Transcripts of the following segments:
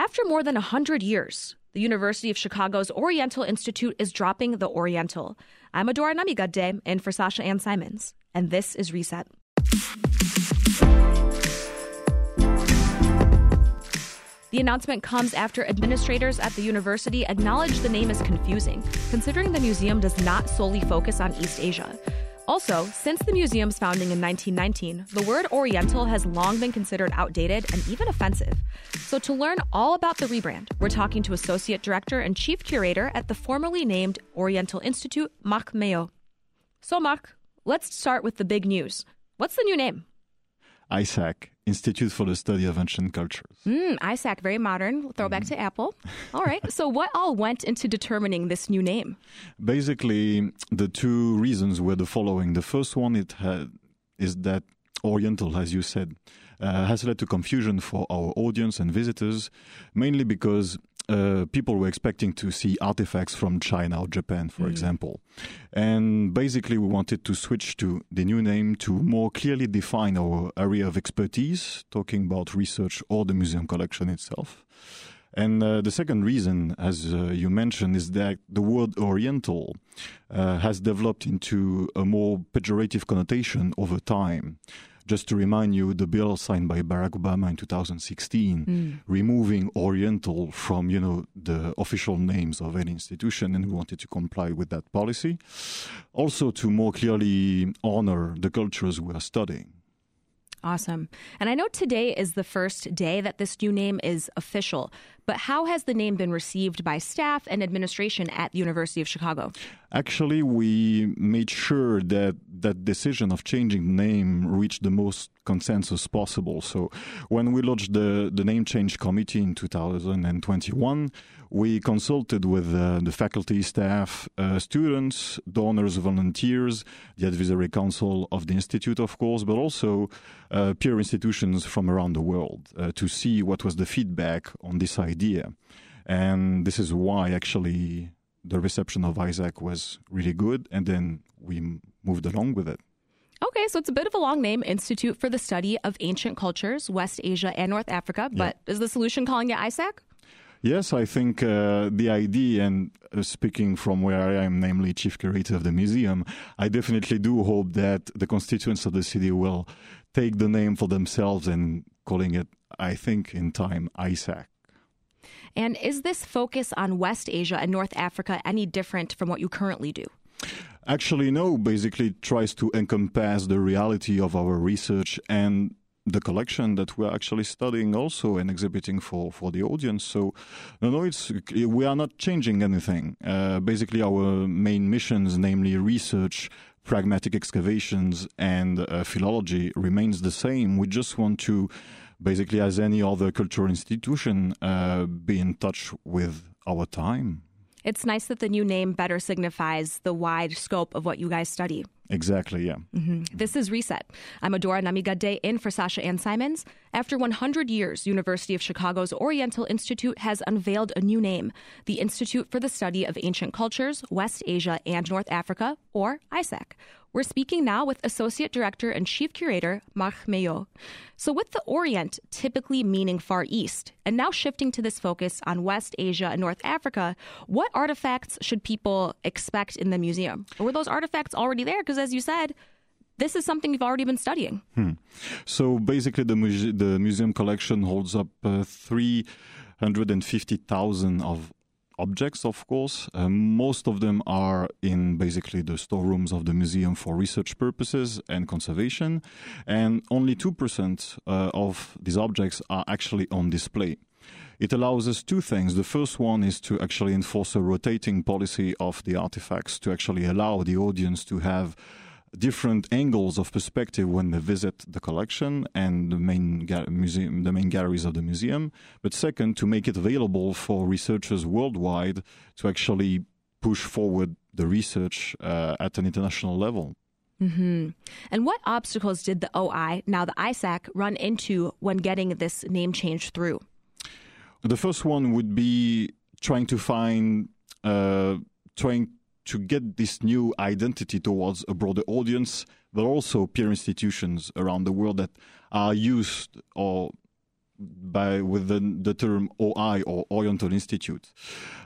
After more than 100 years, the University of Chicago's Oriental Institute is dropping the Oriental. I'm Adora Namigadde, and for Sasha Ann Simons, and this is Reset. The announcement comes after administrators at the university acknowledge the name is confusing, considering the museum does not solely focus on East Asia. Also, since the museum's founding in 1919, the word Oriental has long been considered outdated and even offensive. So, to learn all about the rebrand, we're talking to Associate Director and Chief Curator at the formerly named Oriental Institute, Marc Maillot. So, Marc, let's start with the big news. What's the new name? ISAC, Institute for the Study of Ancient Cultures. Mm, ISAC, very modern. Throwback mm-hmm. to Apple. All right. so, what all went into determining this new name? Basically, the two reasons were the following. The first one it had, is that Oriental, as you said, uh, has led to confusion for our audience and visitors, mainly because uh, people were expecting to see artifacts from China or Japan, for mm. example. And basically, we wanted to switch to the new name to more clearly define our area of expertise, talking about research or the museum collection itself. And uh, the second reason, as uh, you mentioned, is that the word Oriental uh, has developed into a more pejorative connotation over time. Just to remind you, the bill signed by Barack Obama in 2016, mm. removing Oriental from you know the official names of any institution, and we wanted to comply with that policy. Also, to more clearly honor the cultures we are studying. Awesome. And I know today is the first day that this new name is official, but how has the name been received by staff and administration at the University of Chicago? Actually, we made sure that that decision of changing the name reached the most consensus possible. So when we launched the, the name change committee in 2021, we consulted with uh, the faculty, staff, uh, students, donors, volunteers, the advisory council of the institute, of course, but also uh, peer institutions from around the world uh, to see what was the feedback on this idea. And this is why actually the reception of ISAC was really good, and then we moved along with it. Okay, so it's a bit of a long name, Institute for the Study of Ancient Cultures, West Asia and North Africa. But yeah. is the solution calling it ISAC? Yes, I think uh, the idea, and uh, speaking from where I am, namely chief curator of the museum, I definitely do hope that the constituents of the city will take the name for themselves and calling it, I think, in time, ISAC. And is this focus on West Asia and North Africa any different from what you currently do? Actually, no. Basically, it tries to encompass the reality of our research and the collection that we're actually studying also and exhibiting for, for the audience. So, no, no, it's we are not changing anything. Uh, basically, our main missions, namely research, pragmatic excavations, and uh, philology, remains the same. We just want to basically, as any other cultural institution, uh, be in touch with our time. It's nice that the new name better signifies the wide scope of what you guys study. Exactly, yeah. Mm-hmm. This is Reset. I'm Adora Namigadde in for Sasha Ann Simons. After 100 years, University of Chicago's Oriental Institute has unveiled a new name, the Institute for the Study of Ancient Cultures, West Asia and North Africa, or ISAC. We're speaking now with Associate Director and Chief Curator Marc Maillot. So, with the Orient typically meaning Far East, and now shifting to this focus on West Asia and North Africa, what artifacts should people expect in the museum? Or were those artifacts already there? Because, as you said, this is something you've already been studying. Hmm. So, basically, the, muse- the museum collection holds up uh, 350,000 of objects, of course. Uh, most of them are in basically the storerooms of the museum for research purposes and conservation, and only 2% uh, of these objects are actually on display. It allows us two things. The first one is to actually enforce a rotating policy of the artifacts to actually allow the audience to have different angles of perspective when they visit the collection and the main ga- museum, the main galleries of the museum. But second, to make it available for researchers worldwide to actually push forward the research uh, at an international level. Mm-hmm. And what obstacles did the OI, now the ISAC, run into when getting this name change through? The first one would be trying to find, uh, trying to get this new identity towards a broader audience, but also peer institutions around the world that are used or by with the, the term OI or Oriental Institute.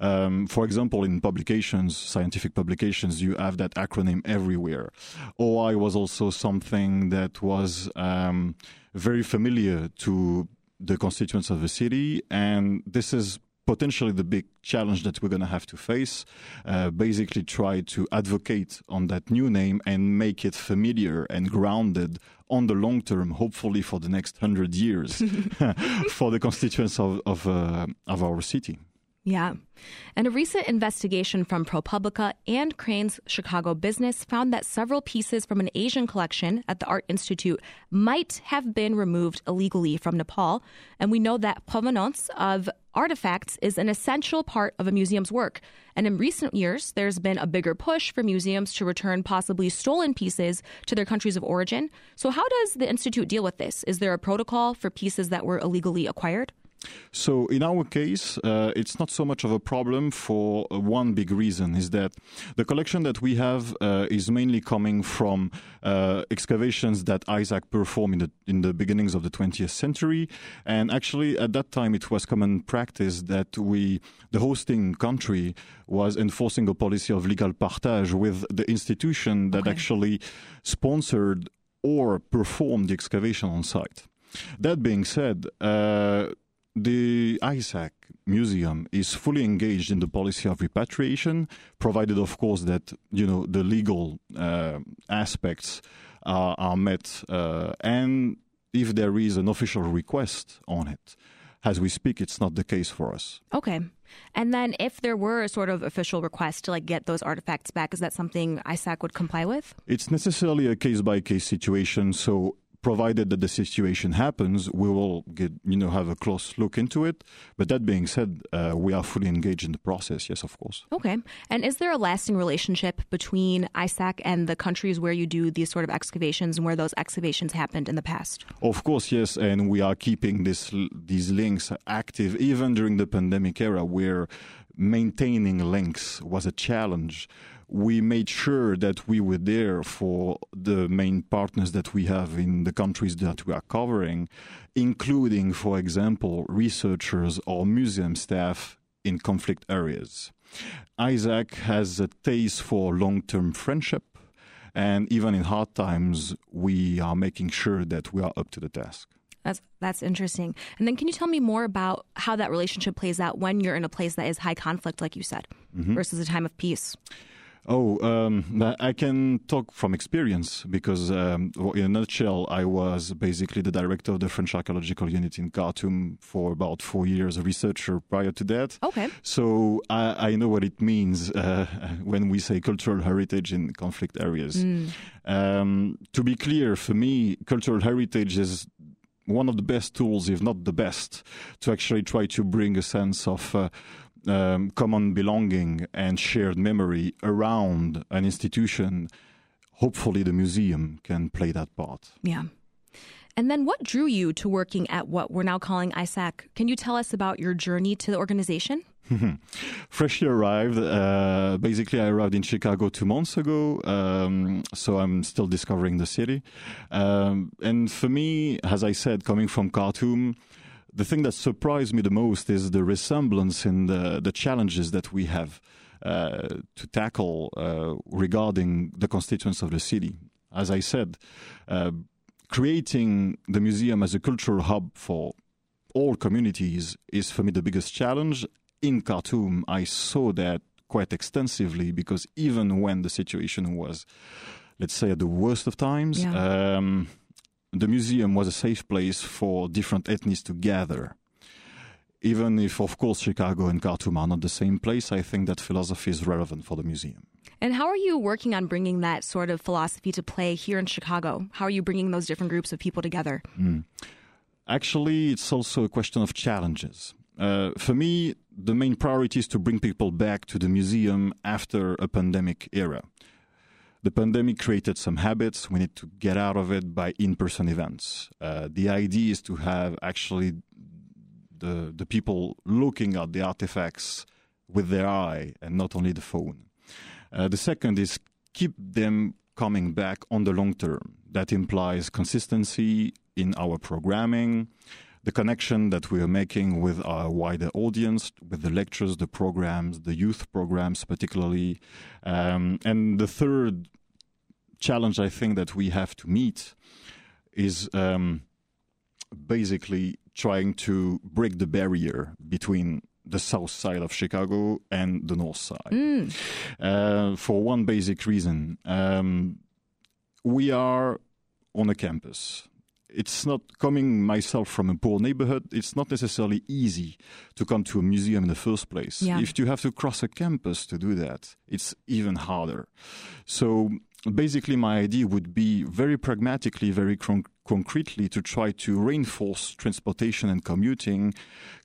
Um, for example, in publications, scientific publications, you have that acronym everywhere. OI was also something that was um, very familiar to the constituents of the city, and this is potentially the big challenge that we're going to have to face. Uh, basically, try to advocate on that new name and make it familiar and grounded on the long term, hopefully for the next hundred years, for the constituents of of, uh, of our city. Yeah. And a recent investigation from ProPublica and Crain's Chicago Business found that several pieces from an Asian collection at the Art Institute might have been removed illegally from Nepal. And we know that provenance of artifacts is an essential part of a museum's work. And in recent years, there's been a bigger push for museums to return possibly stolen pieces to their countries of origin. So, how does the Institute deal with this? Is there a protocol for pieces that were illegally acquired? So in our case, uh, it's not so much of a problem for one big reason is that the collection that we have uh, is mainly coming from uh, excavations that ISAC performed in the in the beginnings of the 20th century, and actually at that time it was common practice that we the hosting country was enforcing a policy of legal partage with the institution that Okay. actually sponsored or performed the excavation on site. That being said, uh, the ISAC museum is fully engaged in the policy of repatriation, provided, of course, that you know the legal uh, aspects are, are met, uh, and if there is an official request on it. As we speak, it's not the case for us. Okay. And then if there were a sort of official request to like get those artifacts back, is that something ISAC would comply with? It's necessarily a case by case situation. So provided that the situation happens, we will get you know have a close look into it. But that being said, uh, we are fully engaged in the process. Yes, of course. Okay. And is there a lasting relationship between ISAC and the countries where you do these sort of excavations and where those excavations happened in the past? Of course, yes, and we are keeping this these links active even during the pandemic era, where maintaining links was a challenge. We made sure that we were there for the main partners that we have in the countries that we are covering, including, for example, researchers or museum staff in conflict areas. ISAC has a taste for long term friendship, and even in hard times, we are making sure that we are up to the task. That's that's interesting. And then can you tell me more about how that relationship plays out when you're in a place that is high conflict, like you said, mm-hmm. versus a time of peace? Oh, um, I can talk from experience because, um, in a nutshell, I was basically the director of the French Archaeological Unit in Khartoum for about four years, a researcher prior to that. Okay. So I, I know what it means uh, when we say cultural heritage in conflict areas. Um, to be clear, for me, cultural heritage is one of the best tools, if not the best, to actually try to bring a sense of uh, um, common belonging and shared memory around an institution. Hopefully, the museum can play that part. Yeah. And then what drew you to working at what we're now calling ISAC? Can you tell us about your journey to the organization? Freshly arrived. Uh, basically, I arrived in Chicago two months ago, um, so I'm still discovering the city. Um, and for me, as I said, coming from Khartoum, the thing that surprised me the most is the resemblance in the, the challenges that we have uh, to tackle uh, regarding the constituents of the city. As I said, uh, creating the museum as a cultural hub for all communities is for me the biggest challenge in Khartoum, I saw that quite extensively because even when the situation was, let's say, at the worst of times, Yeah. um, the museum was a safe place for different ethnies to gather. Even if, of course, Chicago and Khartoum are not the same place, I think that philosophy is relevant for the museum. And how are you working on bringing that sort of philosophy to play here in Chicago? How are you bringing those different groups of people together? Actually, it's also a question of challenges. Uh, for me, the main priority is to bring people back to the museum after a pandemic era. The pandemic created some habits. We need to get out of it by in person events. Uh, the idea is to have actually the, the people looking at the artifacts with their eye and not only the phone. Uh, the second is keep them coming back on the long term. That implies consistency in our programming, the connection that we are making with our wider audience, with the lectures, the programs, the youth programs, particularly. Um, and the third challenge I think that we have to meet is um, basically trying to break the barrier between the south side of Chicago and the north side. Uh, for one basic reason. Um, we are on a campus. It's not coming myself from a poor neighborhood. It's not necessarily easy to come to a museum in the first place. Yeah. If you have to cross a campus to do that, it's even harder. So basically, my idea would be very pragmatically, very con- concretely to try to reinforce transportation and commuting,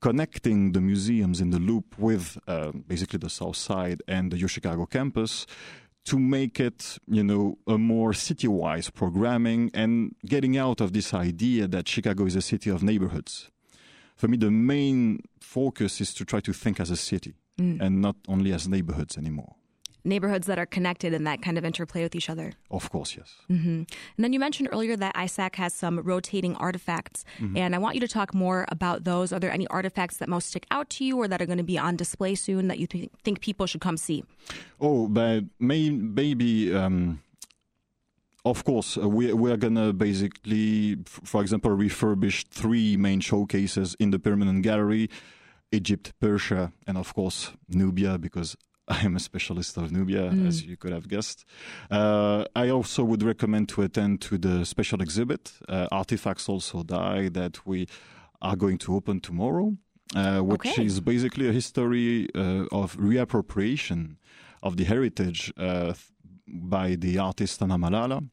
connecting the museums in the loop with uh, basically the south side and the U Chicago campus to make it, you know, a more city-wise programming and getting out of this idea that Chicago is a city of neighborhoods. For me, the main focus is to try to think as a city mm. and not only as neighborhoods anymore. Neighborhoods that are connected and that kind of interplay with each other. Of course, yes. And then you mentioned earlier that ISAC has some rotating artifacts, and I want you to talk more about those. Are there any artifacts that most stick out to you or that are going to be on display soon that you th- think people should come see? Oh, but may, maybe, um, of course, uh, we, we're going to basically, f- for example, refurbish three main showcases in the permanent gallery Egypt, Persia, and of course, Nubia, because I am a specialist of Nubia, as you could have guessed. Uh, I also would recommend to attend to the special exhibit, uh, Artifacts Also Die, that we are going to open tomorrow, uh, which Okay. is basically a history uh, of reappropriation of the heritage uh, by the artist Anna Malala,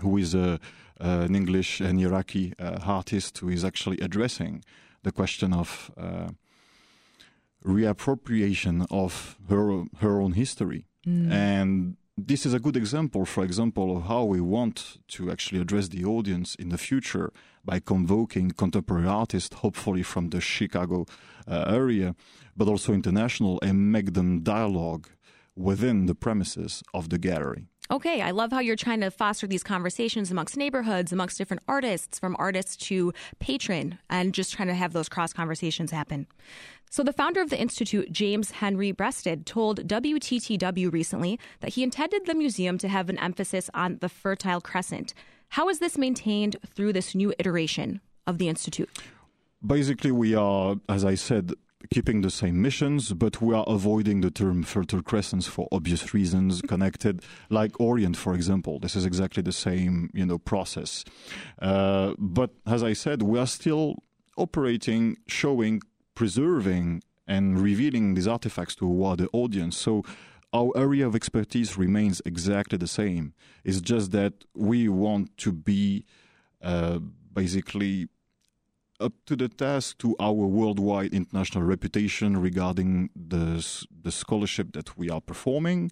who is a, uh, an English and Iraqi uh, artist who is actually addressing the question of uh, reappropriation of her her own history. And this is a good example, for example, of how we want to actually address the audience in the future by convoking contemporary artists, hopefully from the Chicago uh, area, but also international, and make them dialogue within the premises of the gallery. Okay, I love how you're trying to foster these conversations amongst neighborhoods, amongst different artists, from artist to patron, and just trying to have those cross conversations happen. So, the founder of the Institute, James Henry Breasted, told WTTW recently that he intended the museum to have an emphasis on the Fertile Crescent. How is this maintained through this new iteration of the Institute? Basically, we are, as I said, keeping the same missions, but we are avoiding the term fertile crescents for obvious reasons connected, like Orient, for example. This is exactly the same, you know, process. Uh, but as I said, we are still operating, showing, preserving, and revealing these artifacts to a wider audience. So our area of expertise remains exactly the same. It's just that we want to be uh, basically up to the task to our worldwide international reputation regarding the the scholarship that we are performing,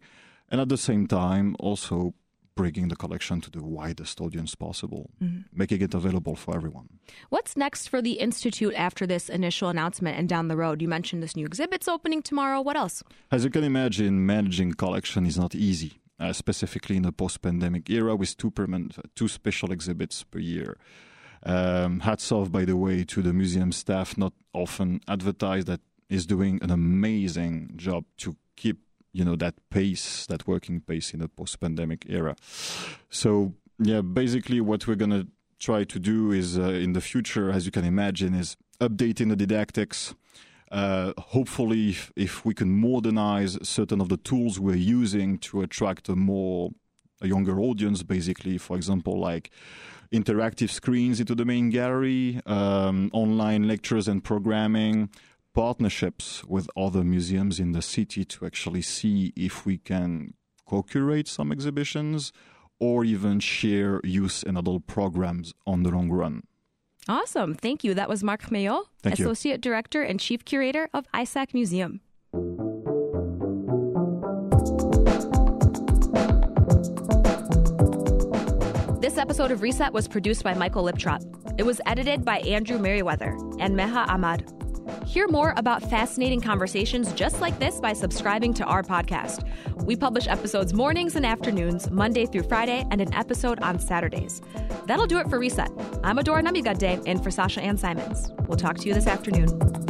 and at the same time also bringing the collection to the widest audience possible, making it available for everyone. What's next for the Institute after this initial announcement and down the road? You mentioned this new exhibit's opening tomorrow. What else? As you can imagine, managing collection is not easy, uh, specifically in a post-pandemic era with two permanent, two special exhibits per year. Um, hats off, by the way, to the museum staff, not often advertised, that is doing an amazing job to keep, you know, that pace, that working pace in the post-pandemic era. So, yeah, basically, what we're gonna try to do is uh, in the future, as you can imagine, is updating the didactics, Uh, hopefully, if, if, we can modernize certain of the tools we're using to attract a more a younger audience, basically, for example, like interactive screens into the main gallery, um, online lectures and programming, partnerships with other museums in the city to actually see if we can co-curate some exhibitions or even share youth and adult programs on the long run. Awesome. Thank you. That was Marc Maillot, Associate you. Director and Chief Curator of ISAC Museum. Episode of Reset was produced by Michael Liptrot. It was edited by Andrew Merriweather and Meha Ahmad. Hear more about fascinating conversations just like this by subscribing to our podcast. We publish episodes mornings and afternoons, Monday through Friday, and an episode on Saturdays. That'll do it for Reset. I'm Adora Namigadde and for Sasha Ann Simons. We'll talk to you this afternoon.